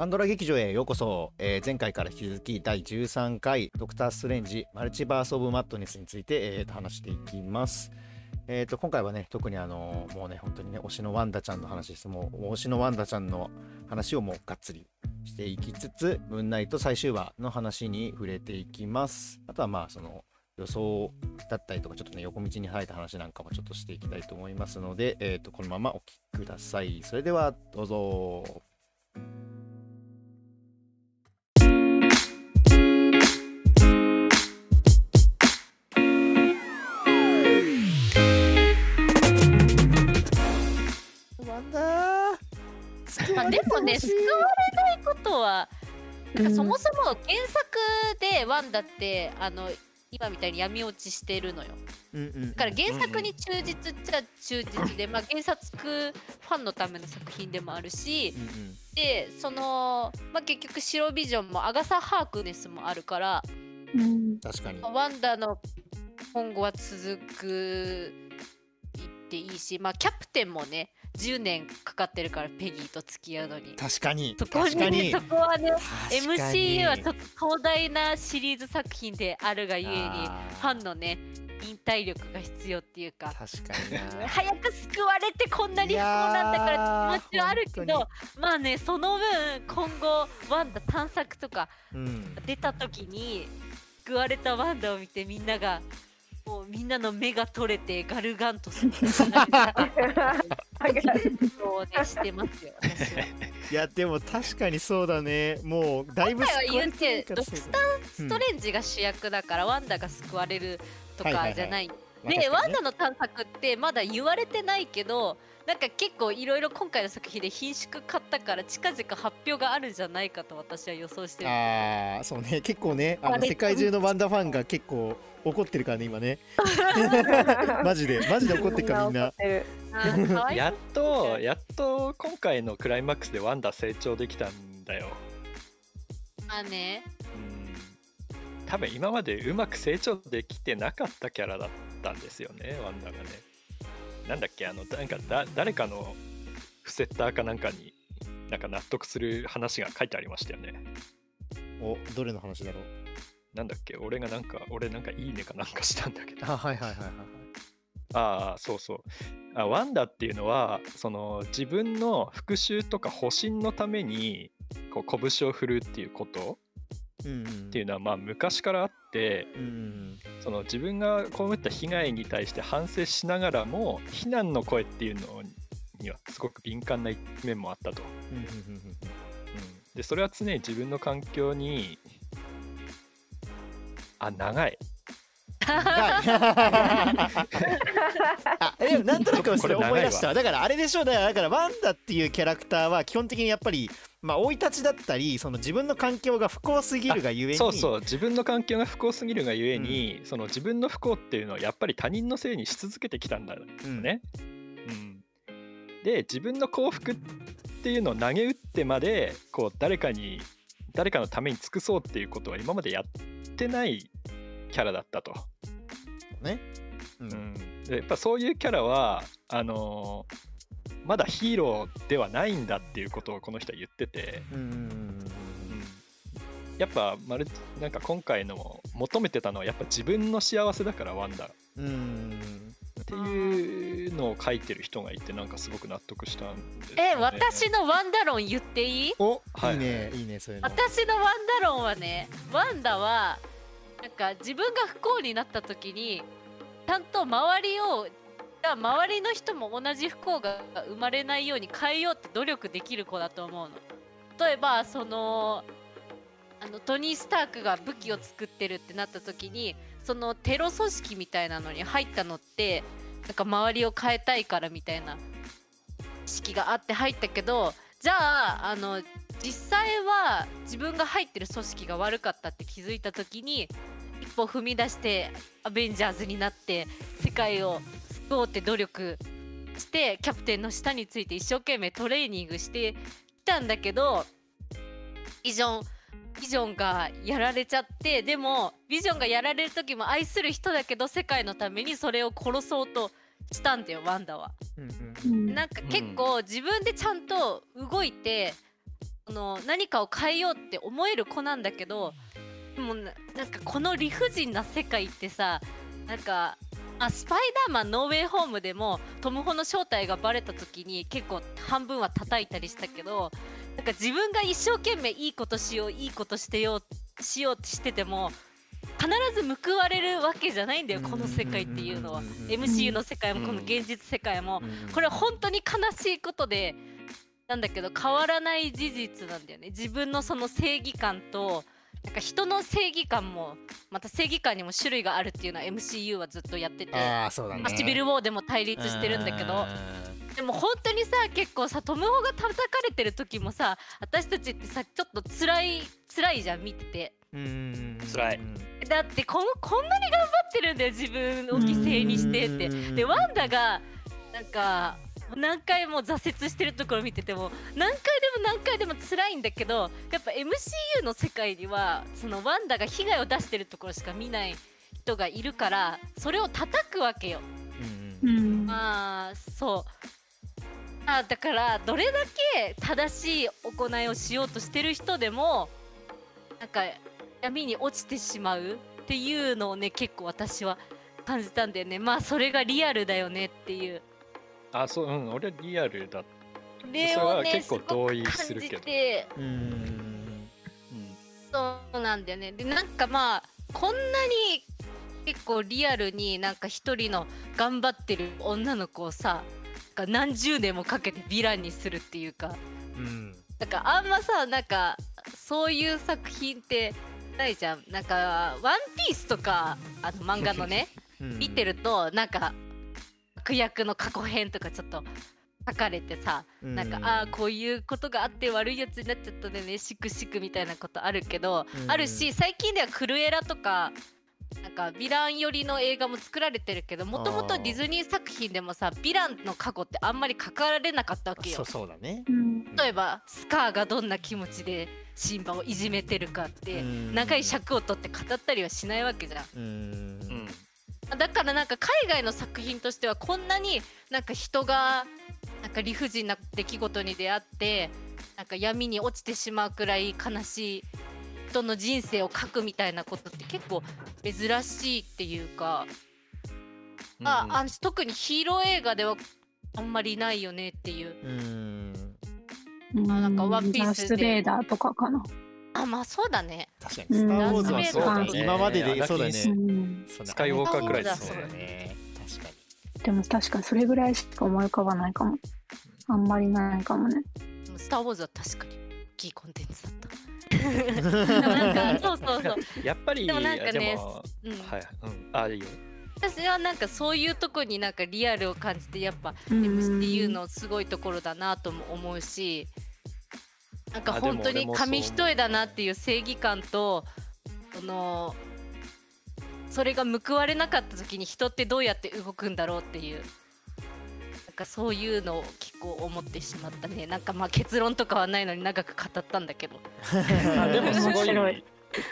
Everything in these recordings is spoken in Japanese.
パンドラ劇場へようこそ、えー前回から引き続き第13回ドクター・ストレンジマルチバース・オブ・マットネスについて、えーと話していきます。えー、と今回はね特にあのもうね本当にね推しのワンダちゃんの話です。もう推しのワンダちゃんの話をもうがっつりしていきつつムーンナイト最終話の話に触れていきます。あとはまあその予想だったりとかちょっとね横道に生えた話なんかもちょっとしていきたいと思いますので、えー、とこのままお聞きください。それではどうぞ。まあ、でもね救われないことはなんかそもそも原作でワンダってあの今みたいに闇落ちしてるのよ。うんうんだから原作に忠実っちゃ忠実で、まあ、原作ファンのための作品でもあるしうんうん。でその、まあ、結局白ビジョンもアガサ・ハークネスもあるからうん。確かに。ワンダの今後は続く言っていいし、まあ、キャプテンもね10年かかってるからペギーと付き合うのに。確かにそこ確かに。にそこはね MCU はちょっと壮大なシリーズ作品であるがゆえにファンのね忍耐力が必要っていうか確かにな。早く救われてこんなに不幸なんだからって気持ちはあるけどまあねその分今後ワンダ探索とかうん。出た時に救われたワンダを見てみんながもうみんなの目が取れてガルガンとするそうねしてますよ私は。いやでも確かにそうだねもうだいぶ救われててドクるからそうターストレンジが主役だから、ワンダが救われるとはいはいはいかじゃない。まあで、確かにねワンダの探索ってまだ言われてないけどなんか結構いろいろ今回の作品で品縮買ったから近々発表があるんじゃないかと私は予想してる。ああそうね。結構ねあの世界中のワンダファンが結構怒ってるからね今ね。マジでマジで怒ってるからみんなやっとやっと今回のクライマックスでワンダ成長できたんだよ。まあね。うん。多分今までうまく成長できてなかったキャラだったんですよねワンダがねなんだっけあのなんかだ誰かのフセッターかなんかになんか納得する話が書いてありましたよね。おどれの話だろう？なんだっけ俺がなんか俺なんかいいねかなんかしたんだけど。あはいはいはいはいああそうそう。あワンダっていうのはその自分の復讐とか保身のためにこう拳を振るっていうことっていうのはまあ昔からあってうんうんその自分が被った被害に対して反省しながらも非難の声っていうのにはすごく敏感な一面もあったと。うん。うん。でそれは常に自分の環境にあ長い あでもなんとなくそれ思い出しただからあれでしょだからだからワンダっていうキャラクターは基本的にやっぱりまあ生い立ちだったりその自分の環境が不幸すぎるがゆえにそうそう。自分の環境が不幸すぎるがゆえに、その自分の不幸っていうのはやっぱり他人のせいにし続けてきたんだようんね。うん、で自分の幸福っていうのを投げ打ってまでこう誰かに誰かのために尽くそうっていうことは今までやってないキャラだったと。ね。ううん。やっぱそういうキャラはあのーまだヒーローではないんだっていうことをこの人は言ってて。うんうんうんやっぱまるなんか今回の求めてたのはやっぱ自分の幸せだからワンダ。っうんうんうん。ていうのを書いてる人がいてなんかすごく納得したんですよ、ね、え、私のワンダ論言っていい？お、はい。いいねいいねそういうの。私のワンダ論はねワンダはなんか自分が不幸になった時にちゃんと周りを周りの人も同じ不幸が生まれないように変えようって努力できる子だと思うの。例えばそのあのトニー・スタークが武器を作ってるってなった時にそのテロ組織みたいなのに入ったのってなんか周りを変えたいからみたいな意識があって入ったけどじゃああの実際は自分が入ってる組織が悪かったって気づいた時に一歩踏み出してアベンジャーズになって世界を救おうって努力してキャプテンの下について一生懸命トレーニングしてきたんだけどビジョンビジョンがやられちゃってでもビジョンがやられる時も愛する人だけど世界のためにそれを殺そうとしたんだよワンダは。うんうんうんなんか結構自分でちゃんと動いて、その何かを変えようって思える子なんだけどでもななんかこの理不尽な世界ってさなんかあスパイダーマンノーウェイホームでもトム・ホの正体がバレた時に結構半分は叩いたりしたけどなんか自分が一生懸命いいことしよういいことしてようしようってしてても必ず報われるわけじゃないんだよこの世界っていうのは。MCU の世界もこの現実世界も。これ本当に悲しいことでなんだけど変わらない事実なんだよね。自分のその正義感となんか人の正義感もまた正義感にも種類があるっていうのは MCU はずっとやってて。ああそうだね。まあシビル・ウォーでも対立してるんだけど。でも本当にさ結構さトム・ホが叩かれてる時もさ私たちってさちょっと辛い辛いじゃん見ててうん辛いだってこんこんなに頑張ってるんだよ自分を犠牲にしてってでワンダがなんか何回も挫折してるところ見てても何回でも何回でも辛いんだけどやっぱ MCU の世界にはそのワンダが被害を出してるところしか見ない人がいるからそれを叩くわけよ。うんまあそうあだからどれだけ正しい行いをしようとしてる人でもなんか闇に落ちてしまうっていうのをね結構私は感じたんだよね。まあそれがリアルだよねっていう。あそううん俺リアルだ。それは結構同意するけど。そうなんだよね。でなんかまあこんなに結構リアルになんか一人の頑張ってる女の子をさ何十年もかけてヴィランにするっていうか。うん。なんかあんまさなんかそういう作品ってないじゃんなんか「ワンピースとかあの漫画のね見てるとなんか悪役の過去編とかちょっと書かれてさなんか、ああこういうことがあって悪いやつになっちゃったでねしくしくみたいなことあるけど、うん。あるし最近ではクルエラとかなんかヴィラン寄りの映画も作られてるけどもともとディズニー作品でもさヴィランの過去ってあんまり書かれなかったわけよ。そう。そうだね。うん。例えばスカーがどんな気持ちでシンバをいじめてるかってうん。長い尺を取って語ったりはしないわけじゃん。うん。うん。だからなんか海外の作品としてはこんなになんか人がなんか理不尽な出来事に出会ってなんか闇に落ちてしまうくらい悲しい人の人生を書くみたいなことって結構珍しいっていうか、ああ特にヒーロー映画ではあんまりないよねっていう。うん。あなんかワンピースで。ダースベイダーとかかな。あまあそうだね。確かに。スター・ウォーズはそうだね。うん今まででそうだね。うん。そうだスカイウォーカーくらいだそうですねだね確かにでも確かにそれぐらいしか思い浮かばないかも。あんまりないかもね。スター・ウォーズは確かに大きいコンテンツだった。なんかそうそうそう。やっぱりでもなんかねうん。はいうん。あいいよ。私はなんかそういうとこになんかリアルを感じてやっぱうん MCU のすごいところだなとも思うしなんか本当に紙一重だなっていう正義感とそのそれが報われなかった時に人ってどうやって動くんだろうっていうかそういうのを結構思ってしまったね。なんかまあ結論とかはないのに長く語ったんだけど。あでもすごいい。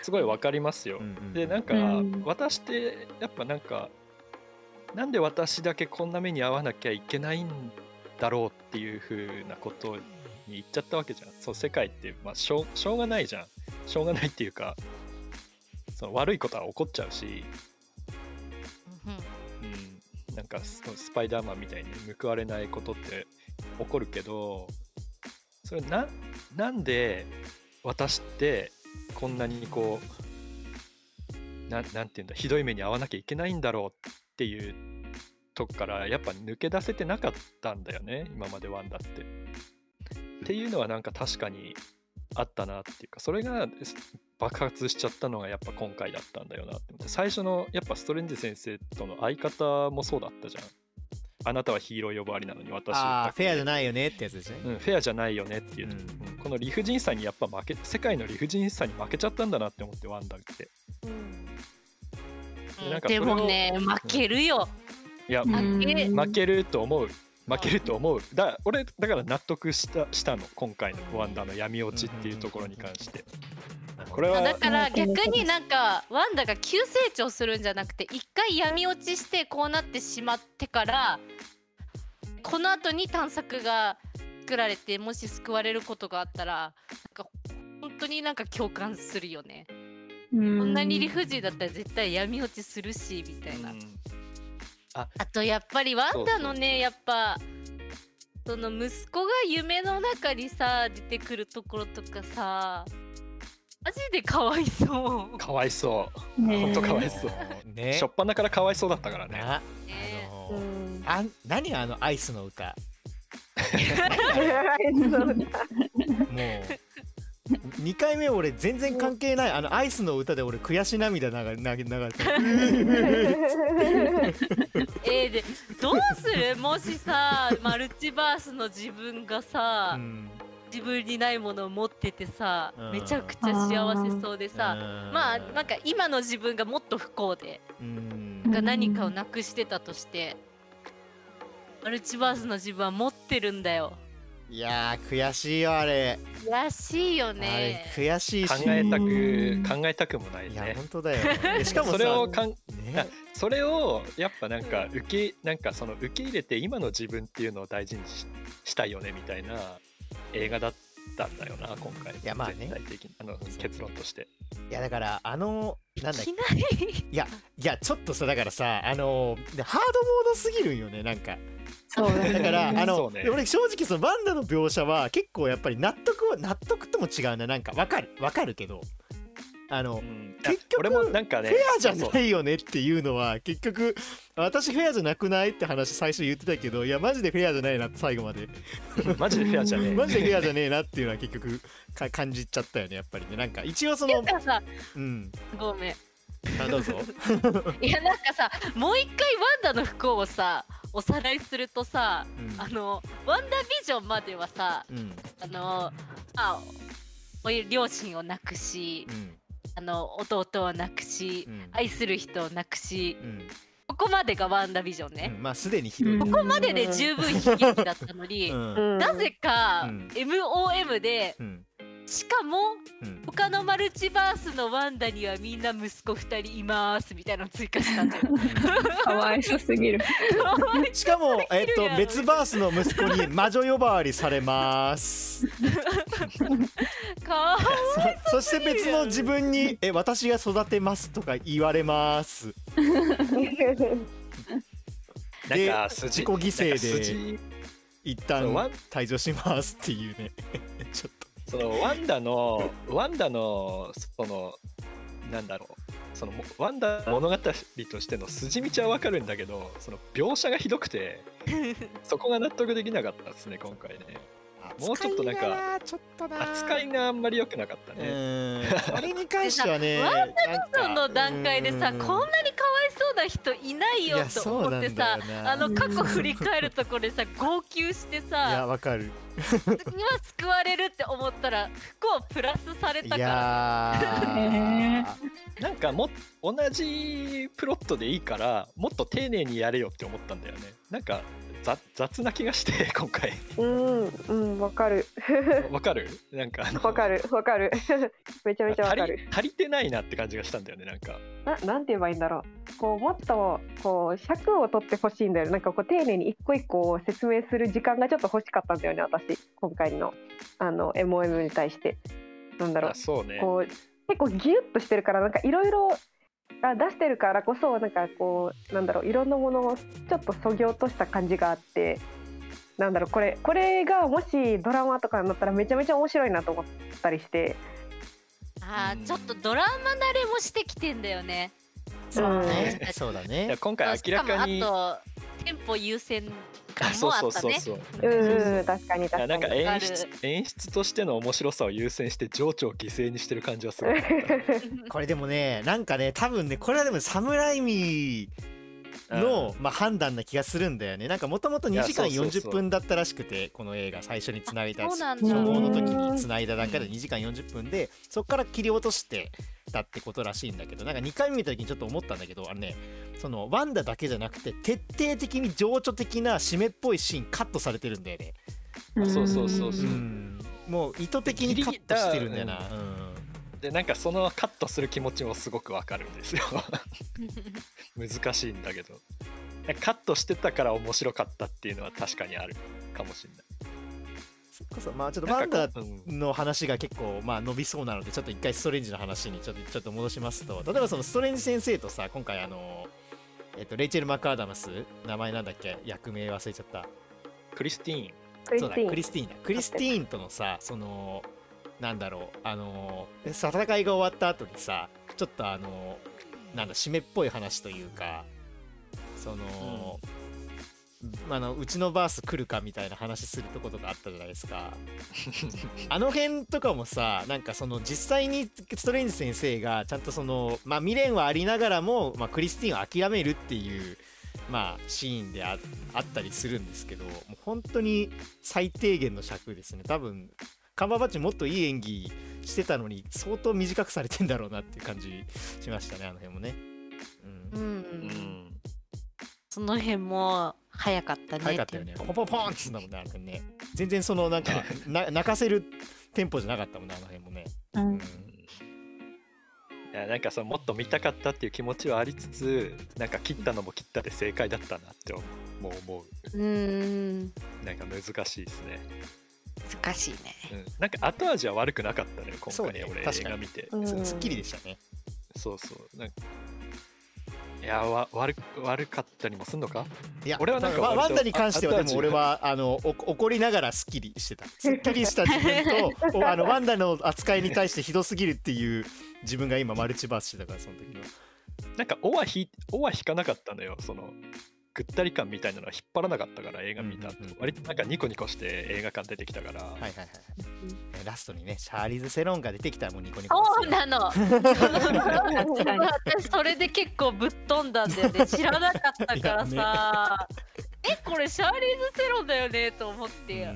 すごいわかりますよ。うんうんでなんかうん私ってやっぱなんかなんで私だけこんな目に遭わなきゃいけないんだろうっていう風なことに言っちゃったわけじゃん。そう世界ってまあしょうしょうがないじゃん。しょうがないっていうかその悪いことは起こっちゃうし、なんかススパイダーマンみたいに報われないことって起こるけどそれななんで私ってこんなにこうななんていうんだひどい目に遭わなきゃいけないんだろうっていうとこからやっぱ抜け出せてなかったんだよね今までワンダって。っていうのはなんか確かにあったなっていうかそれが爆発しちゃったのがやっぱ今回だったんだよなって思って。最初のやっぱストレンジ先生との相方もそうだったじゃん。あなたはヒーロー呼ばわりなのに私あフェアじゃないよねってやつですね。うん、フェアじゃないよねっていう、うんうんこの理不尽さにやっぱ負け世界の理不尽さに負けちゃったんだなって思ってワンダって。でなんでをもね負けるよ。いや、うん。負けると思う負けると思う。だ俺だから納得したしたの今回のワンダの闇落ちっていうところに関して。これはだからうん。逆になんかワンダが急成長するんじゃなくて一回闇落ちしてこうなってしまってからこの後に探索が作られてもし救われることがあったらなんか本当になんか共感するよね。ここんなに理不尽だったら絶対闇落ちするしみたいな。あとやっぱりワンダのねやっぱその息子が夢の中にさ出てくるところとかさマジでかわいそう。かわいそう。ねえ。ほんとかわいそう。ね。しょっぱなからかわいそうだったからね。なあねのうん。あん何あのアイスの歌。もう 2回目俺全然関係ないあのアイスの歌で俺悔し涙流れ流れ流れてえーでどうする？もしさマルチバースの自分がさ、うん。自分にないものを持っててさ、うん。めちゃくちゃ幸せそうでさ、うん。まあなんか今の自分がもっと不幸で、うん。なんか何かをなくしてたとして、マルチバースの自分は持ってるんだよ。いやー悔しいよあれ。悔しいよね。悔しいし。考えたうんく考えたくもないいやね本当だよ。でしかもさそれをかんね。それをやっぱなんか受けなんかその受け入れて今の自分っていうのを大事にししたいよねみたいな映画だったんだよな今回。いやまあね。全体的に。あの結論として。いやだからあのなんだっけ。いやいやちょっとさだからさあのでハードモードすぎるんよねなんか。そうだね。だからあの、ね。俺正直そのバンダの描写は結構やっぱり納得は納得とも違うななんかわかる。わかるけどあの、うん。結局俺もなんかねフェアじゃないよねっていうのは結局私フェアじゃなくないって話最初言ってたけどいやマジでフェアじゃないなって最後まで。マジでフェアじゃねえ。マジでフェアじゃねえなっていうのは結局か感じちゃったよねやっぱりね。なんか一応そのなんかさうん。ごめん。あどうぞ。いやなんかさもう一回ワンダの不幸をさおさらいするとさうん。あのワンダービジョンまではさうん。あのあおい両親を亡くしうんあの弟を亡くし、うん。愛する人を亡くしうん。ここまでがワンダービジョンうね、ん。まあすでにひどい、うん。ここまでで十分悲劇だったのに、なぜか、うん。MOM でうんしかもうん他のマルチバースのワンダにはみんな息子2人いますみたいなの追加したんだよ。かわいそすぎる。しかも、えっと別バースの息子に魔女呼ばわりされます。かわそ そして別の自分に、え、私が育てますとか言われます。なんでか筋自己犠牲で一旦退場しますっていうね。そのワンダのワンダのそのなんだろう。そのもワンダ物語としての筋道はわかるんだけどその描写がひどくて そこが納得できなかったですね今回ねもうちょっとなんか扱いがなちょっとな扱いがあんまり良くなかったうね あれに関してはねワなんかその段階でさうん。こんなにかわいそうな人いないよと思ってさなあの過去振り返るところでさ号泣していやさわかる。今救われるって思ったら不幸プラスされたいから なんかも同じプロットでいいからもっと丁寧にやれよって思ったんだよね。なんか雑雑な気がして 今回うん、うん、わかる。わかる？なんかわかる、わかる。めちゃめちゃわか足る。り足りてないなって感じがしたんだよねなんかななんて言えばいいんだろう。こうもっとこう尺を取ってほしいんだよね。なんかこう丁寧に一個一個説明する時間がちょっと欲しかったんだよね。私今回のあの MOM に対して。なんだろうあ。そうねこう結構ギュッとしてるからなんかいろいろあ出してるからこそなんかこうなんだろういろんなものをちょっとそぎ落とした感じがあってなんだろうこれこれがもしドラマとかになったらめちゃめちゃ面白いなと思ったりして。あーちょっとドラマ慣れもしてきてんだよね。そうね。うんそうだね。今回明らかにあとテンポ優先感あそうそうもあったねそうそううん確かにいやなんか確かに。演出演出としての面白さを優先して情緒を犠牲にしてる感じはすごい。これでもねなんかね多分ねこれはでもサムライミの、まあ、判断な気がするんだよね。なんかもともと2時間いやそうそうそう。40分だったらしくてこの映画最初につ。ないだ。初号の時につないだ段階で2時間40分でそこから切り落としてたってことらしいんだけどなんか2回目見た時にちょっと思ったんだけどあのねそのワンダだけじゃなくて徹底的に情緒的な締めっぽいシーンカットされてるんだよね。そうそうそうう。そん。もう意図的にカットしてるんだよな、でなんかそのカットする気持ちもすごくわかるんですよ。難しいんだけど。カットしてたから面白かったっていうのは確かにあるかもしれない。それこそまあちょっとワンダなんかこううん。の話が結構まあ伸びそうなのでちょっと一回ストレンジの話にちょっとちょっと戻しますと。例えばそのストレンジ先生とさ今回あのえっとレイチェル・マクアダムス名前なんだっけ？役名忘れちゃった。クリスティーン。そうだクリスティーンだ。クリスティーンとのさそのなんだろうあの戦いが終わった後にさちょっとあのなんだ締めっぽい話というかその、あのうちのバース来るかみたいな話するとことかあったじゃないですか。あの辺とかもさなんかその実際にストレンジ先生がちゃんとそのまあ未練はありながらも、まあ、クリスティーンを諦めるっていうまあシーンでああったりするんですけどもう本当に最低限の尺ですね。多分カンバーバッチもっといい演技してたのに相当短くされてんだろうなっていう感じしましたねあの辺もね。うん。うん、うん。その辺も早かったね早かったよね。ポンポンポンってすんだもんねあの辺ね。全然そのなんかな泣かせるテンポじゃなかったもんねあの辺もね。ううん。んいやなんかそのもっと見たかったっていう気持ちはありつつなんか切ったのも切ったで正解だったなってもう思う。ーん。うなんか難しいですね、難しいね。うん、なんか後味は悪くなかったね今そうね回俺確かに。映画見て。うん。すすっきりでしたね。そうそう。なんかいやわ悪悪かったりもすんのか？いや俺はなんかワワンダに関してはでも俺はあのお怒りながらすっきりしてた。すっきりした自分とお あのワンダの扱いに対してひどすぎるっていう自分が今マルチバースしてたからその時は。なんか「お」はひ「お」は引かなかったのよそのぐったり感みたいなのは引っ張らなかったから映画見た後、うんうんうん割となんかニコニコして映画館出てきたから、はいはいはい。えラストにねシャーリーズ・セロンが出てきたらもうニコニコそうなの。私それで結構ぶっ飛んだんだよね知らなかったからいさ、えこれシャーリーズ・セロンだよねと思っうて、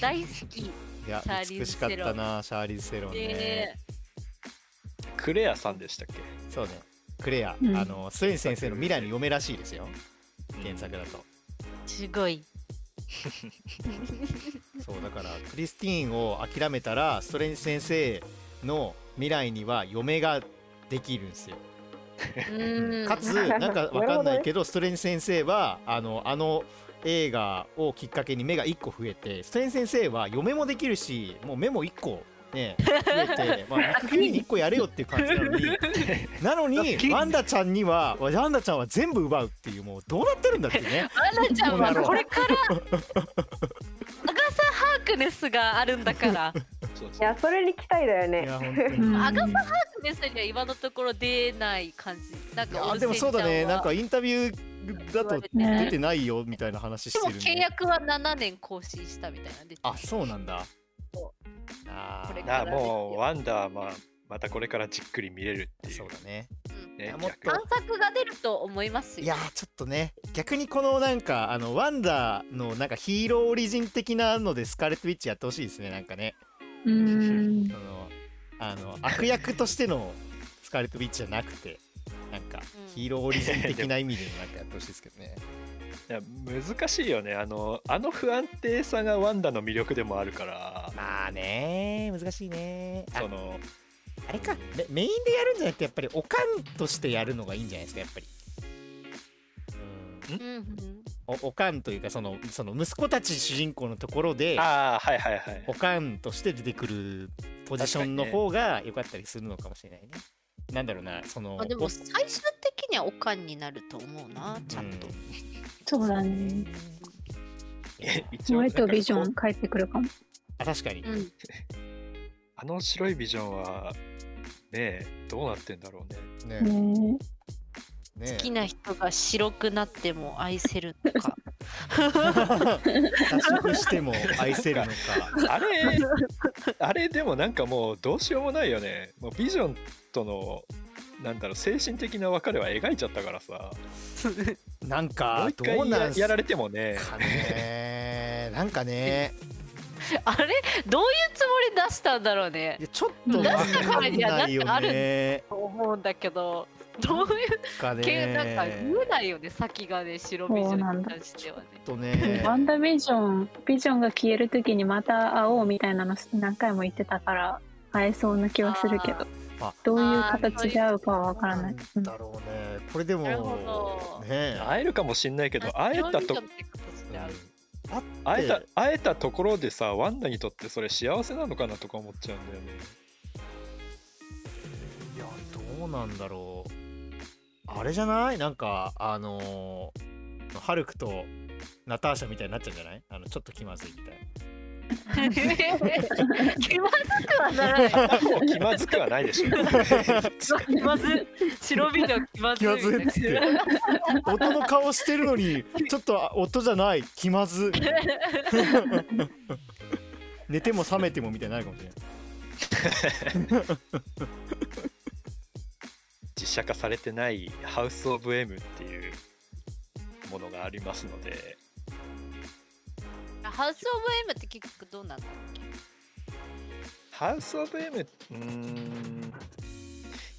大好き。いやシャーリーズ美しかったなシャーリーズ・セロンね。でクレアさんでしたっけ？そうねクレア、うん。あのスウェイン先生の未来の嫁らしいですよ。原作だと。すごい。そうだからクリスティーンを諦めたらストレンジ先生の未来には嫁ができるんですよ。うん。かつなんかわかんないけど ストレンジ先生はあのあの映画をきっかけに目が1個増えてストレンジ先生は嫁もできるしもう目も1個ね増えて、まあ、肉球に1個やれよっていう感じなのに なのにワンダちゃんにはワンダちゃんは全部奪うっていうもうどうなってるんだってね。アナちゃんはこれから アガサ・ハークネスがあるんだから。いやそれに期待だよいねアガサ・ハークネスには今のところ出ない感じ。なんかあでもそうだね。なんかインタビューだとね出てないよみたいな話しでもてるね。契約は7年更新したみたいなんであそうなんだ。そああもうワンダーまあまたこれからじっくり見れるっていう。そうだね。うん。ねいやもっと探索が出ると思いますよ。いやーちょっとね逆にこのなんかあのワンダーのなんかヒーローオリジン的なのでスカーレット・ウィッチやってほしいですねなんかね。うーん。そのあの悪役としてのスカーレット・ウィッチじゃなくてなんかうん。ヒーローオリジン的な意味でなんかやってほしいですけどね難しいよね。あのあの不安定さがワンダの魅力でもあるから。まあね難しいね。あそのあれか。メメインでやるんじゃなくてやっぱりおかんとしてやるのがいいんじゃないですかやっぱり。うん。おおかんというかそのその息子たち主人公のところでああはいはいはい。おかんとして出てくるポジションの方が良かったりするのかもしれないね。なんだろうなそのあでもお最終的にはおかんになると思うなちゃんと、うんそうだね。一応ホワイトビジョン帰ってくるかも。あ確かに、うん。う あの白いビジョンはねえどうなってんだろうね。ね。ねね好きな人が白くなっても愛せるのか。脱色しても愛せるのか。あれあれでもなんかもうどうしようもないよね。もうビジョンとのなんだろう精神的な別れは描いちゃったからさも なんかう一どうなんす回ややられてもねかね。なんかね、あれ？どういうつもり出したんだろうねいやちょっと出わかしたからにはんないよなんかあるね。と思うんだけど どういうか系なんかね。見えないよね先がね白ビジョンに関してはねとね。ワンダービジョンビジョンが消える時にまた会おうみたいなの何回も言ってたから会えそうな気はするけどあどういう形で会うかはわからない。なん。だろうね。これでもね会えるかもしんないけど会えたと会えた会えたところでさワンダにとってそれ幸せなのかなとか思っちゃうんだよね。いやどうなんだろう。あれじゃない？なんかあのーハルクとナターシャみたいになっちゃうんじゃない？あのちょっと気まずいみたい気まずくはならない。も う気まずくはないでしょ気まず白身の気まず気まずいっつって。音の顔してるのに ちょっとあ音じゃない。気まず。寝ても覚めてもみたいになるかもしれない。実写化されてない House of M っていうものがありますので House of M って結局どうなんだっけ House of M うーん。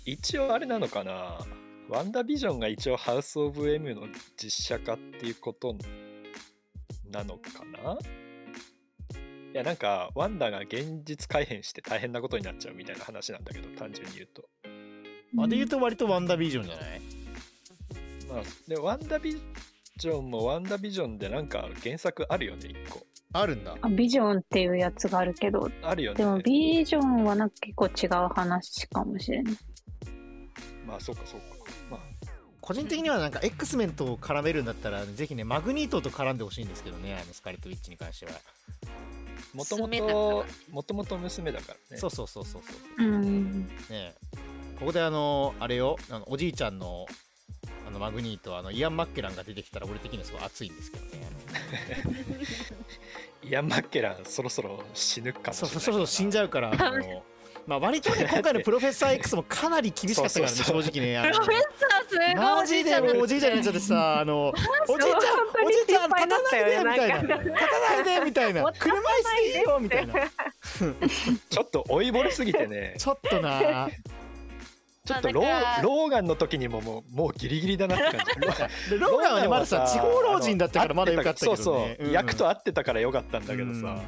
一応あれなのかな？ WandaVision が一応 House of M の実写化っていうことなのかな？いやなんかワンダが現実改変して大変なことになっちゃうみたいな話なんだけど単純に言うと。あで言うと割とワンダービジョンじゃない？まあでワンダービジョンもワンダービジョンでなんか原作あるよね一個。あるんだ。あビジョンっていうやつがあるけど。あるよね。でもビジョンはなんか結構違う話かもしれない。まあそうかそうか。まあ。個人的にはなんか X メンと絡めるんだったらぜひねマグニートと絡んでほしいんですけどねあのスカーレット・ウィッチに関しては、もともともともと娘だからね。そうそうそうそうそう。うん。ねここであのあれよあのおじいちゃんのあのマグニートあのイアン・マッケランが出てきたら俺的にはすごい熱いんですけどね イアン・マッケランそろそろ死ぬかあもしれないのそうそうそうそう死んじゃうからあの まあ割とね今回のプロフェッサー X もかなり厳しかったからね正直ねあの。プロフェッサーすごいマジでもうおじいちゃんになっちゃってさあの おじいちゃんおじいちゃん立たないでみたいな。立たないでみたいな車椅子でいいよみたいな。ちょっと追い惚れすぎてね。ちょっとなちょっとローローガンの時にももうもうギリギリだなって感じ。でローガンはねまださ地方老人だったからまだよかったけどね。そうそう、ん。役と合ってたからよかったんだけどさ、うん。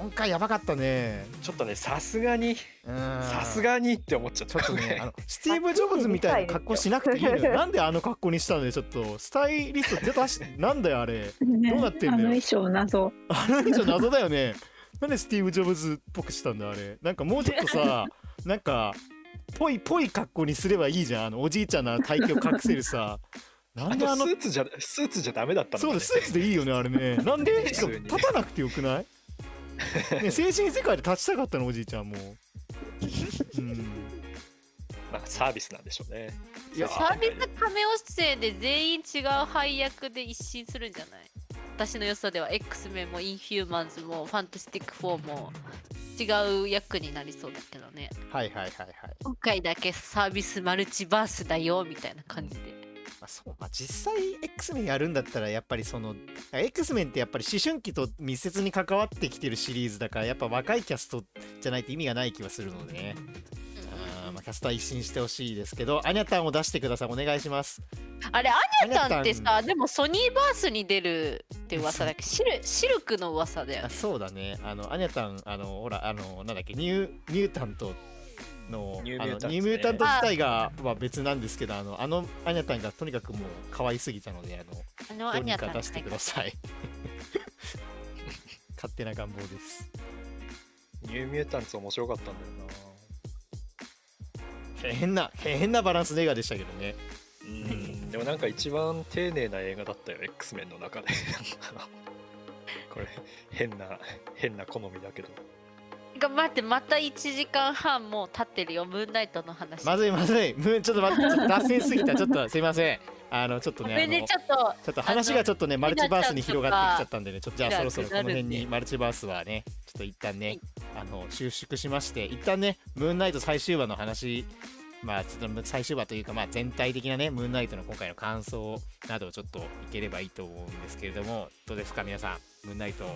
今回やばかったね。ちょっとねさすがにささすがにって思っちゃった。ちょっとね あのスティーブ・ジョブズみたいな格好しなくていいのよ。なんであの格好にしたのよちょっと。スタイリスト出たしなんだよあれ。ねどうなってんだよ。あの衣装謎。あの以上謎だよね。なんでスティーブ・ジョブズっぽくしたんだあれ。なんかもうちょっとさなんかぽいぽい格好にすればいいじゃん。あのおじいちゃんの体型を隠せるさ。なあんであののスーツじゃスーツじゃダメだったのか、ね、そうだスーツでいいよね あれね。なんで立たなくてよくない？ね精神世界で立ちたかったのおじいちゃんも。うん。まあサービスなんでしょうね。いやサービスカメオ出演で全員違う配役で一新するんじゃない？私の予想では X メンもインヒューマンズもファンタスティック4も違う役になりそうだけどね。はいはいはいはい。今回だけサービスマルチバースだよみたいな感じで。まあ、そう。まあ、実際 X メンやるんだったらやっぱりその X メンってやっぱり思春期と密接に関わってきてるシリーズだからやっぱ若いキャストじゃないと意味がない気はするのでねキャスター一新してほしいですけどアニャタンを出してください。お願いします。あれアニャタンってさでもソニーバースに出るって噂だっけ？シルシルクの噂だよ。あねそうだね。あのアニャタンあのほらあのなんだっけ？ニューミュータントのニューあのミュータントね。ニューミュータント自体がは別なんですけどあのあのアニャタンがとにかくもう可愛すぎたのであのあのどうアニャタンにか出してください。勝手な願望です。ニューミュータンツ面白かったんだよな変な変なバランスの映画でしたけどね。うん。でもなんか一番丁寧な映画だったよ X メンの中で。これ変な変な好みだけど。が待ってまた1時間半もう経ってるよムーンナイトの話。まずいまずい。むちょっと待ってちょっと脱線すぎた。ちょっとすいませんあのちょっとねちょっとちょっと話がちょっとねマルチバースに広がってきちゃったんでねちょっとじゃあそろそろこの辺にマルチバースはねちょっと一旦ねあの収縮しまして一旦ねムーンナイト最終話の話まあちょっと最終話というかまあ全体的なねムーンナイトの今回の感想などをちょっといければいいと思うんですけれどもどうですか皆さんムーンナイト。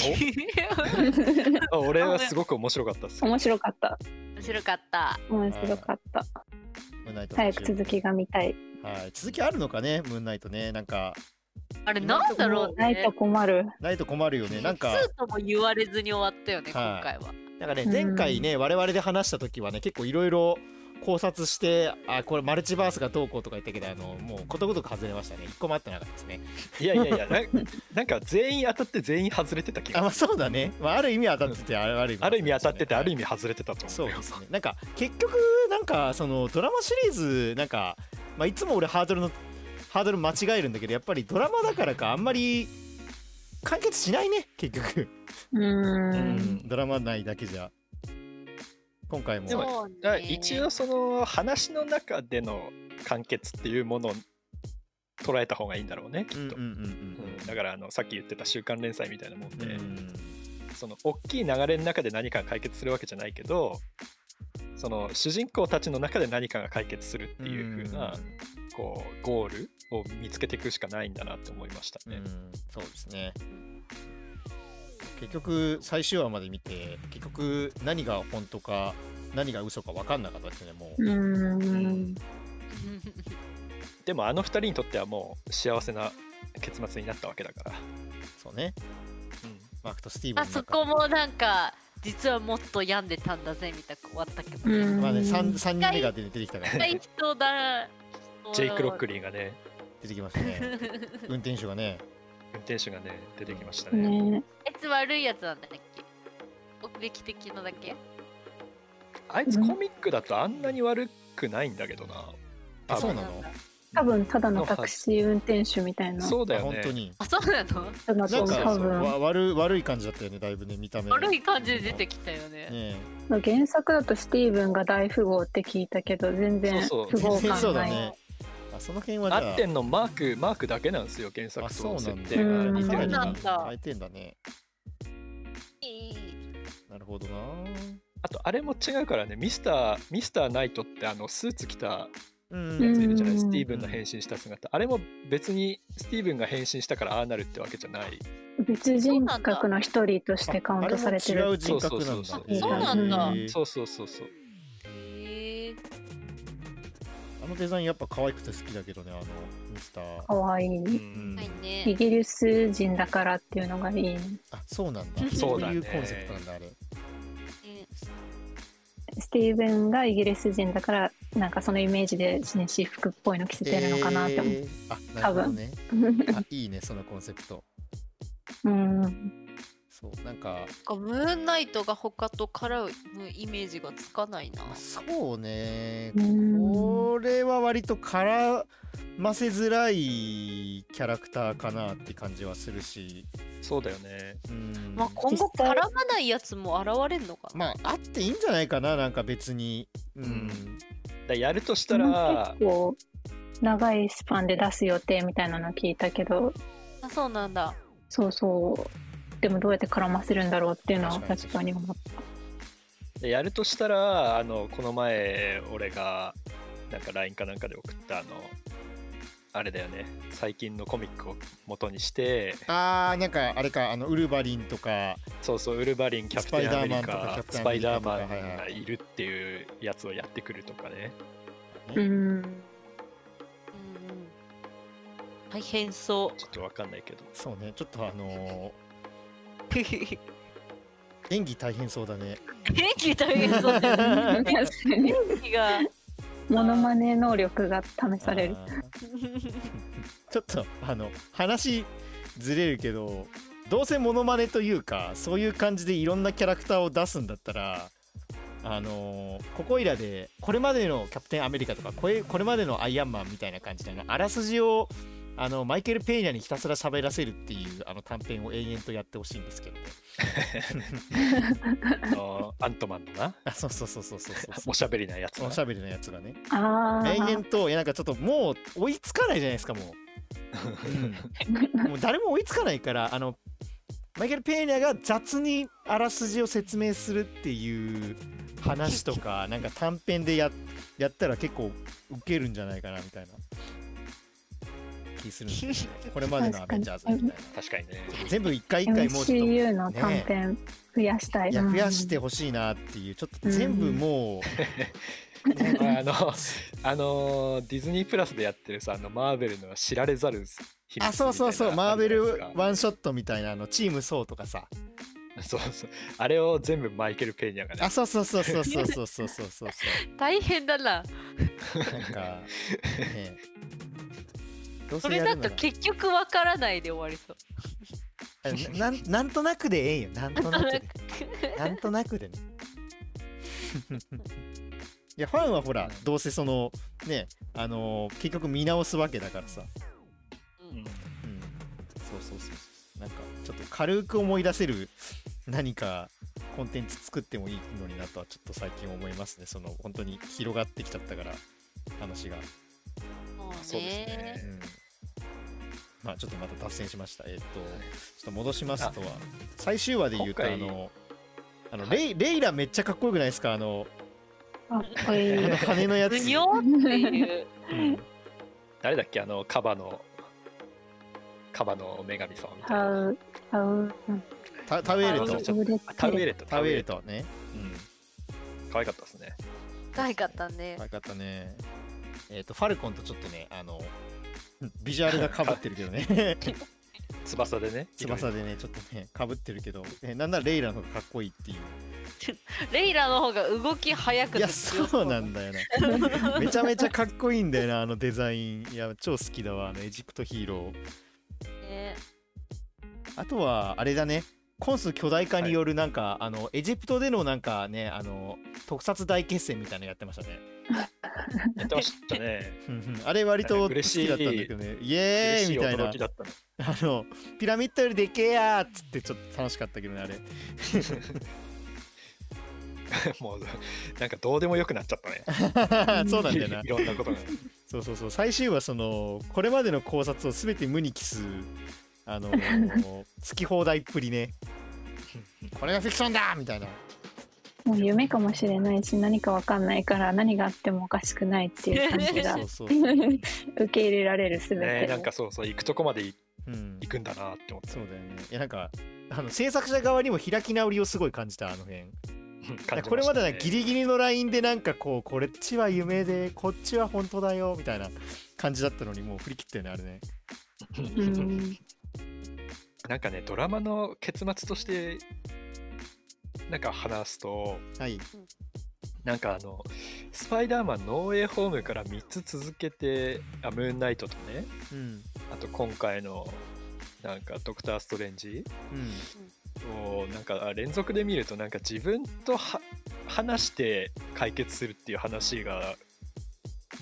あ俺はすごく面白かったっす面白かった。面白かった。面白かったムーンナイト早く続きが見たい。はい。続きあるのかね？ムーンナイトね。なんか。あれなんだろうね。ないと困る。ないと困るよね。なんか。スーとも言われずに終わったよねはい。今回は。なんかねうん前回ね我々で話した時はね結構いろいろ考察してあこれマルチバースがどうこうとか言ったけどあのもうことごとく外れましたね。一個も合ってなかったですね。いやいやいやななんか全員当たって全員外れてた気があまあそうだね、まあ、ある意味当たっててある意味ある意味当たっててある意味味外れてたと思うよ。そうですね。なんか結局なんかそのドラマシリーズなんか、まあ、いつも俺ハードルのハードル間違えるんだけどやっぱりドラマだからかあんまり完結しないね結局、ううん。ん。ドラマ内だけじゃ今回も。でもね。だから一応その話の中での完結っていうものを捉えた方がいいんだろうねきっと、うんうんうん。うん。だからあのさっき言ってた週刊連載みたいなもんで、うんうん。その大きい流れの中で何かが解決するわけじゃないけどその主人公たちの中で何かが解決するっていう風な、こうゴールを見つけていくしかないんだなって思いましたね。うん。そうですね結局最終話まで見て結局何が本当か何が嘘か分かんなかったですねもう、うん。でもあの二人にとってはもう幸せな結末になったわけだから。そうね。うん。マークとスティーブンあそこもなんか実はもっと病んでたんだぜみたいな終わったけど、うん。まあね 3, 三人目が出てきたから、ね、人だ。ジェイク・ロックリーがね。出てきましたね。運転手がね運転手がね出てきましたね。ね。あいつ悪いやつなんだっけ？目撃的なだけ？あいつコミックだとあんなに悪くないんだけどな。あそうなの？多分。ただのタクシー運転手みたいな。あそうだよね。本当に。あそうなの？ただなんかと多分。わ悪悪い感じだったよねだいぶね見た目悪い感じで出てきたよね。ね原作だとスティーブンが大富豪って聞いたけど全然そうそう。富豪感ない。だね。あその辺はじゃあ。合ってんのマークマークだけなんですよ原作あそうと設定が。似てうんるな変えてんだね。いい。なるほどな。あとあれも違うからねミスターミスターナイトってあのスーツ着たうん。やついるじゃない、うん。スティーブンの変身した姿。あれも別にスティーブンが変身したからああなるってわけじゃない。別人格の一人としてカウントされてる。ああれも違う。人格なんだ。そうそうそうそう。なんだ。そうそうそうそうのデザインやっぱ可愛くて好きだけどねあのミスター。かわい。い。うん。イギリス人だからっていうのがいいね。あそうなんだ。そうだね。いうコンセプトなんだあれね。スティーブンがイギリス人だからなんかそのイメージでね私服っぽいの着せてるのかなって思う。えー。あなるほどね。あいいねそのコンセプト。うん。そうなんか。ムーンナイトが他と絡むイメージがつかないな。まあそうね。うん。これは割と絡ませづらいキャラクターかなって感じはするし。そうだよね。うん。まあ今後絡まないやつも現れんのかな。まああっていいんじゃないかななんか別に。うん、うん。だやるとしたら結構長いスパンで出す予定みたいなの聞いたけど。あそうなんだ。そうそうでもどうやって絡ませるんだろうっていうのは確かに。思った。でやるとしたらあのこの前俺がなんか LINE かなんかで送ったあのあれだよね。最近のコミックを元にしてあーなんかあれかあのウルヴァリンとか。そうそうウルヴァリンキャプテンアメリスパイダーマンとかキャカスパイダーアマンがいるっていうやつをやってくるとかね。うん。うんうん。大変そう。ちょっとわかんないけど。そうね。ちょっとあのー演技大変そうだね。元気大変そうだよね。確かに元気がモノマネ能力が試される。ちょっとあの話ずれるけどどうせモノマネというかそういう感じでいろんなキャラクターを出すんだったらあのーここいらでこれまでのキャプテンアメリカとかこれこれまでのアイアンマンみたいな感じであらすじをあのマイケル・ペーニャにひたすら喋らせるっていうあの短編を延々とやってほしいんですけどね。あのアントマンのな。あそうそうそうそうそうそうおしゃべりなやつなおしゃべりのやつがね。あ延々あといやなんかちょっともう追いつかないじゃないですかもう。うん。もう誰も追いつかないからあのマイケル・ペーニャが雑にあらすじを説明するっていう話とかなんか短編でややったら結構ウケるんじゃないかなみたいな気するんですよね。これまでのアベンジャーズみたいな。確かにね。全部一回一回もうちょっと MCU の短編増やしたい。いやう。ん増やしてほしいなっていうちょっと全部。もう、あのあのディズニープラスでやってるさあのマーベルの知られざる秘密あそうそうそう。マーベルワンショットみたいなあのチームソーとかさ。そうそう。あれを全部マイケル・ペーニャがね。あそうそうそうそうそうそうそうそうそうそう。大変だな。なんかねそれだと結局わからないで終わりそう。あななんなんとなくでええんよ。なんとなくで。なんとなく。でね。いやファンはほらどうせそのねあのー結局見直すわけだからさ。うん。うん。そうそうそうそう。なんかちょっと軽く思い出せる何かコンテンツ作ってもいいのになとはちょっと最近思いますね。その本当に広がってきちゃったから話がもそうですうね。ん。まあちょっとまた脱線しました。えっ、とちょっと戻しますとは最終話で言うとあのあのレイレイラめっちゃかっこよくないですか？あのかっこいい。あの羽のやつ、ぐにょっていう。うん。誰だっけ？あのカバのカバの女神さんみたいタなウタウ。タタウェルト。あちょっとタタウエレット。タウェルトね。うん。可愛かったですね。可愛かったね可愛かったねえっ、とファルコンとちょっとねあのビジュアルがかぶってるけどね。翼でね。翼でねちょっとねかぶってるけど、えなんならレイラの方がかっこいいっていう。レイラの方が動き早くていや強そうなんだよな。めちゃめちゃかっこいいんだよなあのデザイン。いや超好きだわあのエジプトヒーロー。ね。あとはあれだね。コンス巨大化によるなんか、あのエジプトでのなんかねあの特撮大決戦みたいなのやってましたねやってましたね。あれ割と好嬉しい。きだったんだけどね。イエーイみたいな。あのピラミッドよりでけえやーっつってちょっと楽しかったけどねあれ。もうなんかどうでもよくなっちゃったね。そうなんだよな。いろんなことが。そうそうそう。最終はそのこれまでの考察を全て無に帰すあのー 好き放題っぷりね。これがフィクションだみたいなもう夢かもしれないし何かわかんないから何があってもおかしくないっていう感じが 受け入れられるすべて。ねなんかそうそう行くとこまで行、くんだなって思って。そうだよね。いやなんかあの制作者側にも開き直りをすごい感じたあの辺。感じこれまでギリギリのラインでなんかこうこっちは夢でこっちは本当だよみたいな感じだったのにもう振り切ったよねあれね。うん。なんかねドラマの結末としてなんか話すとはい。なんかあのスパイダーマンノーウェイホームから3つ続けてあムーンナイトとねうん。あと今回のなんかドクター・ストレンジうん。をなんか連続で見るとなんか自分とは話して解決するっていう話が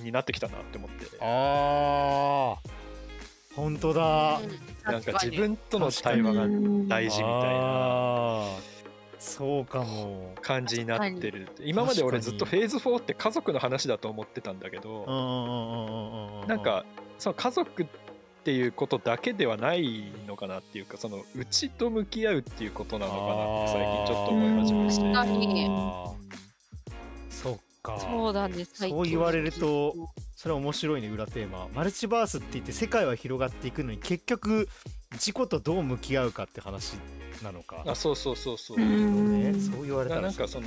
になってきたなって思って。あー。本当だ。なんか自分との対話が大事みたいなそうかも。感じになってる。今まで俺ずっとフェーズ4って家族の話だと思ってたんだけどなんかその家族っていうことだけではないのかなっていうかそのうちと向き合うっていうことなのかなって最近ちょっと思い始めましてそっか。そうだねそう言われるとそれは面白いね裏テーマ。マルチバースって言って世界は広がっていくのに結局自己とどう向き合うかって話なのか。あそうそうそうそう、うん。ね。そう言われたらなんかその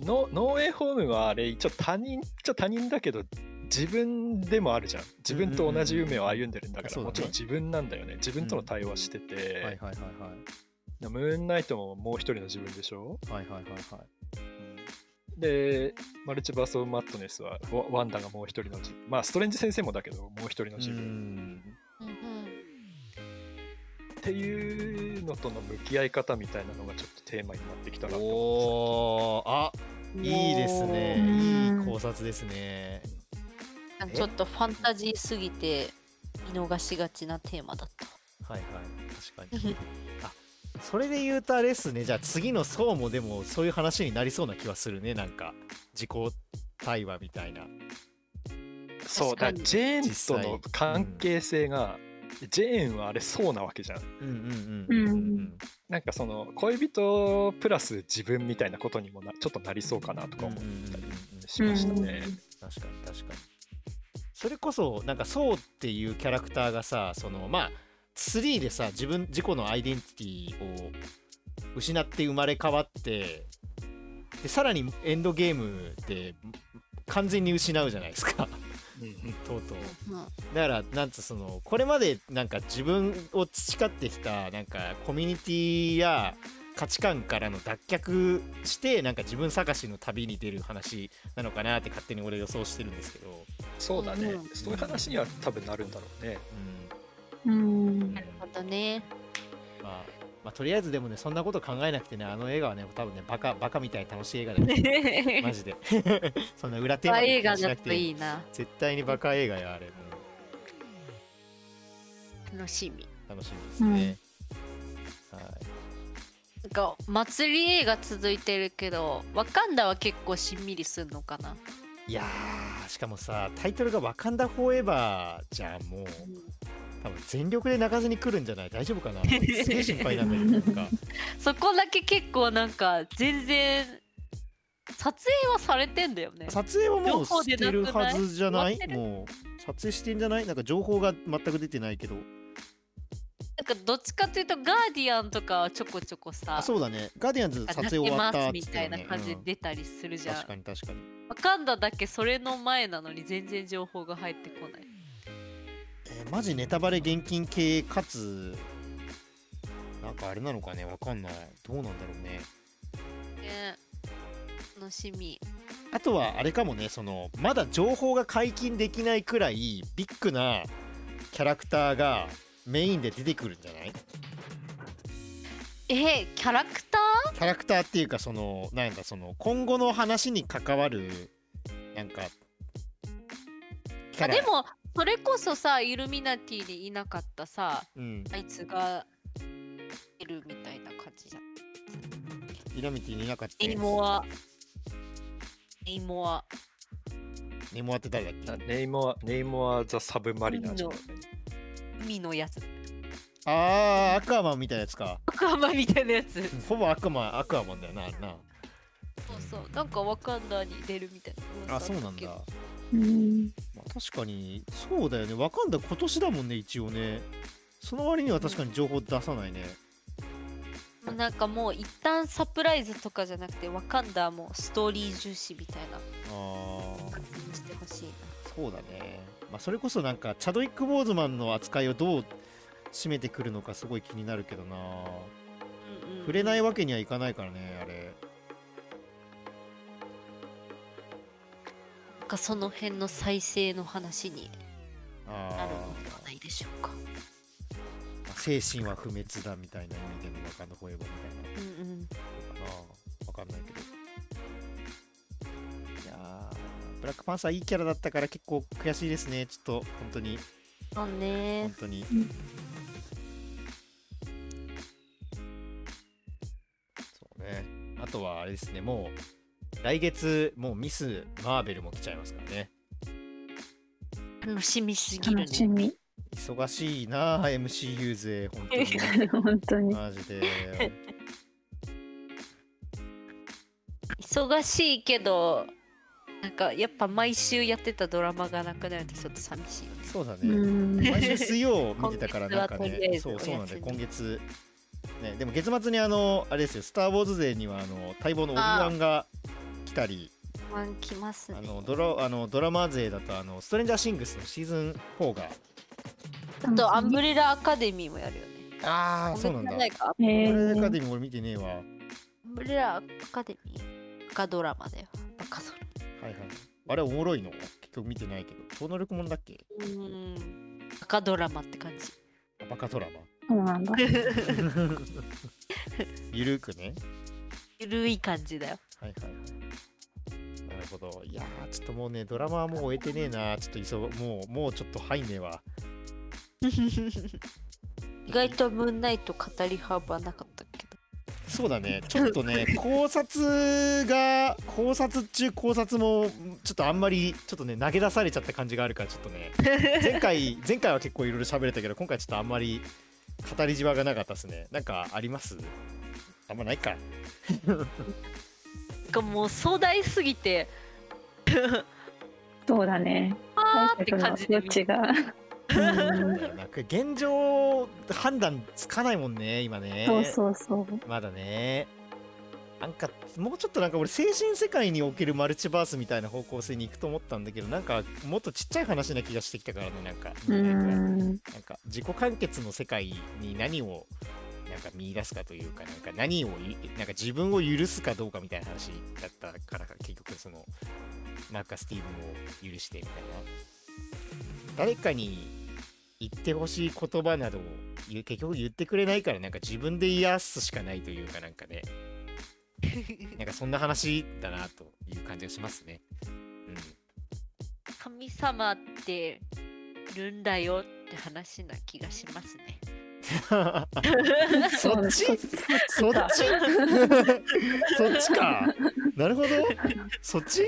ノノーエホームはあれ一応他人っちゃ他人だけど自分でもあるじゃん。自分と同じ夢を歩んでるんだから、うんうんうん。もちろん自分なんだよね。自分との対話してて、はいはいはいはいムーンナイトももう一人の自分でしょ、はいはいはいはい。でマルチバース・オブ・マットネスはワワンダがもう一人の自まあストレンジ先生もだけどもう一人の自分、うんうんっていうのとの向き合い方みたいなのがちょっとテーマになってきたなと思あうんいいですね。うんいい考察ですね。ちょっとファンタジーすぎて見逃しがちなテーマだった。はいはい確かに。あそれで言うとあれっすね。じゃあ次の層もでもそういう話になりそうな気はするね。なんか自己対話みたいな。そうだジェーンとの関係性が、ジェーンはあれそうなわけじゃん。うんうんううん。うんんなんかその恋人プラス自分みたいなことにもなちょっとなりそうかなとか思ったりしましたね。確かに確かに。それこそなんかそうっていうキャラクターがさそのまあ3でさ自分自己のアイデンティティを失って生まれ変わってでさらにエンドゲームで完全に失うじゃないですか。うんとうとう。うんだからなんつうそのこれまでなんか自分を培ってきたなんかコミュニティや価値観からの脱却してなんか自分探しの旅に出る話なのかなって勝手に俺予想してるんですけど、そうだね、うん。そういう話には多分なるんだろうね。うん。うん。なるほどね。まあ、まあとりあえずでもねそんなこと考えなくてねあの映画はね多分ねバカバカみたいに楽しい映画で マジで。そんな裏テーマでにしなくていい。な絶対にバカ映画やあれ、う。ん楽しみ。楽しみですね、はい。なんか祭り映画続いてるけどワカンダは結構しんみりすんのかな？いやーしかもさタイトルが「ワカンダ・フォーエバー」じゃんもう多分全力で泣かずに来るんじゃない？大丈夫かな？すげえ心配なんだけどなんか。そこだけ結構なんか全然撮影はされてんだよね。撮影はもうしてるはずじゃない？もう撮影してんじゃない？なんか情報が全く出てないけど。なんかどっちかというとガーディアンとかはちょこちょこさあそうだね。ガーディアンズ撮影終わったみたいな感じでうん出たりするじゃん、確かに確かに。ワカンダだけそれの前なのに全然情報が入ってこないえーマジネタバレ現金系かつなんかあれなのかねわかんない。どうなんだろうね。ね楽しみ。あとはあれかもねそのまだ情報が解禁できないくらいビッグなキャラクターがメインで出てくるんじゃない？えーキャラクタキャラクターっていうかそのなんだその今後の話に関わるなんかキャラでもそれこそさイルミナティにいなかったさうん。あいつがいるみたいな感じじゃん。イラミティにいなかったネイモア。ネイモア。ネイモアって誰だっけ？ネイモアネイモア・ザ・サブマリナー海のやつ。あーアクアマンみたいなやつか。アクアマンみたいなやつ。ほぼアクアマンアクアマンだよなな。そうそう。なんかワカンダに出るみたいな。あそうなんだ、うん。まあ、確かにそうだよね。わかんだ今年だもんね一応ね。その割には確かに情報出さないね、なんかもう一旦サプライズとかじゃなくてワカンダもストーリー重視みたいな。ああしてほしいな。そうだね、まあ、それこそなんかチャドウィック・ボーズマンの扱いをどう締めてくるのかすごい気になるけどな。うんうん。触れないわけにはいかないからねあれかその辺の再生の話にあなるのではないでしょうか。あ精神は不滅だみたいな意味でのわかんないフォーエバーみたいな。うんうん。のかな。わかんないけど。いやーブラックパンサーいいキャラだったから結構悔しいですね。ちょっと本当に。そうね。本当に。うん。そうね。あとはあれですね。もう来月もうミス・マーベルも来ちゃいますからね。楽しみすぎるね。楽しみ。忙しいなあ MCU 勢。本当に。本当に。マジで。忙しいけどなんかやっぱ毎週やってたドラマがなくなるとちょっと寂しいそうだね、うん。毎週水曜見てたからなんかね。ずそうそうなんで今月ねでも月末にあのあれですよ。スター・ウォーズ勢にはあの待望のオビワンが来たり。来ますね。あのドラあのドラマ勢だとあのストレンジャーシングスのシーズン4が。あとアンブレラアカデミーもやるよね。ああそうなんだ。アンブレラアカー、デミー俺見てねえわ。はいアンブレラアカデミーバカドラマだよ。バカドラはい。あれおもろいの？結局見てないけど。超能力ものだっけ？マうーん。バカドラマって感じ。バカドラマ。そうなんだ。ゆるくね。ゆるい感じだよはいはいはい。なるほど。いやー、ちょっともうね、ドラマはもう終えてねえな。ちょっと急ぐ、もう、もうちょっと入んねえわ。意外とムーンナイト語り幅なかったけどそうだね、ちょっとね、考察が、考察中考察も、ちょっとあんまり、ちょっとね、投げ出されちゃった感じがあるから、ちょっとね、前回、前回は結構いろいろ喋れたけど、今回ちょっとあんまり語りじわがなかったですね。なんかあります？あんまないか。なんかもう壮大すぎて。そうだね。あーって感じで余地が。うん。なん。か現状、判断つかないもん。ね、今ね。そうそうそうまだね。なん。かもうちょっとなん。か俺精神世界におけるマルチバースみたいな方向性に行くと思ったん。だけどなん。かもっとちっちゃい話な気がしてきたからねなん。かうなん。ん。か自己完結の世界に何をか見出すかというかなんか何をいなんか自分を許すかどうかみたいな話だったから結局そのマークがスティーブンを許してみたいな誰かに言ってほしい言葉などを結局言ってくれないからなんか自分で癒すしかないというかなんかね なんかそんな話だなという感じがしますね。うん神様っているんだよって話な気がしますね。そっち？そっち？そっちか。なるほど。そっち？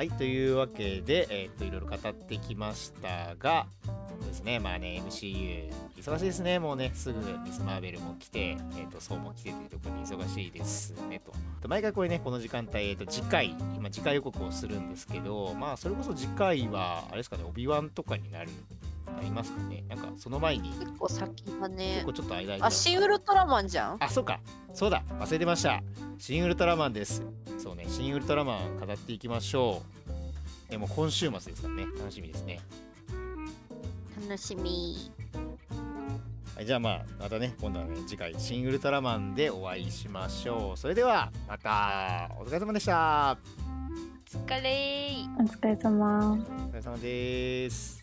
はい、というわけで、えっといろいろ語ってきましたが、そうですね、まあね、MCU、忙しいですね、もうね、すぐミス・マーベルも来て、えっ、と、そうも来てというところに忙しいですね、と。毎回これね、この時間帯、えっ、と、次回、今、次回予告をするんですけど、まあ、それこそ次回は、あれですかね、オビワンとかになる、なりますかね？なんか、その前に、結構先だね結構。ちょっと間に。あ、シン・ウルトラマンじゃん？あ、そうか。そうだ。忘れてました。シン・ウルトラマンです。そうね、シン・ウルトラマン語っていきましょう。でも今週末ですからね、楽しみですね。楽しみ。はい、じゃあまあ、またね、今度はね、次回、シン・ウルトラマンでお会いしましょう。それでは、また、お疲れ様でした。お疲れー。お疲れ様お疲れ様です。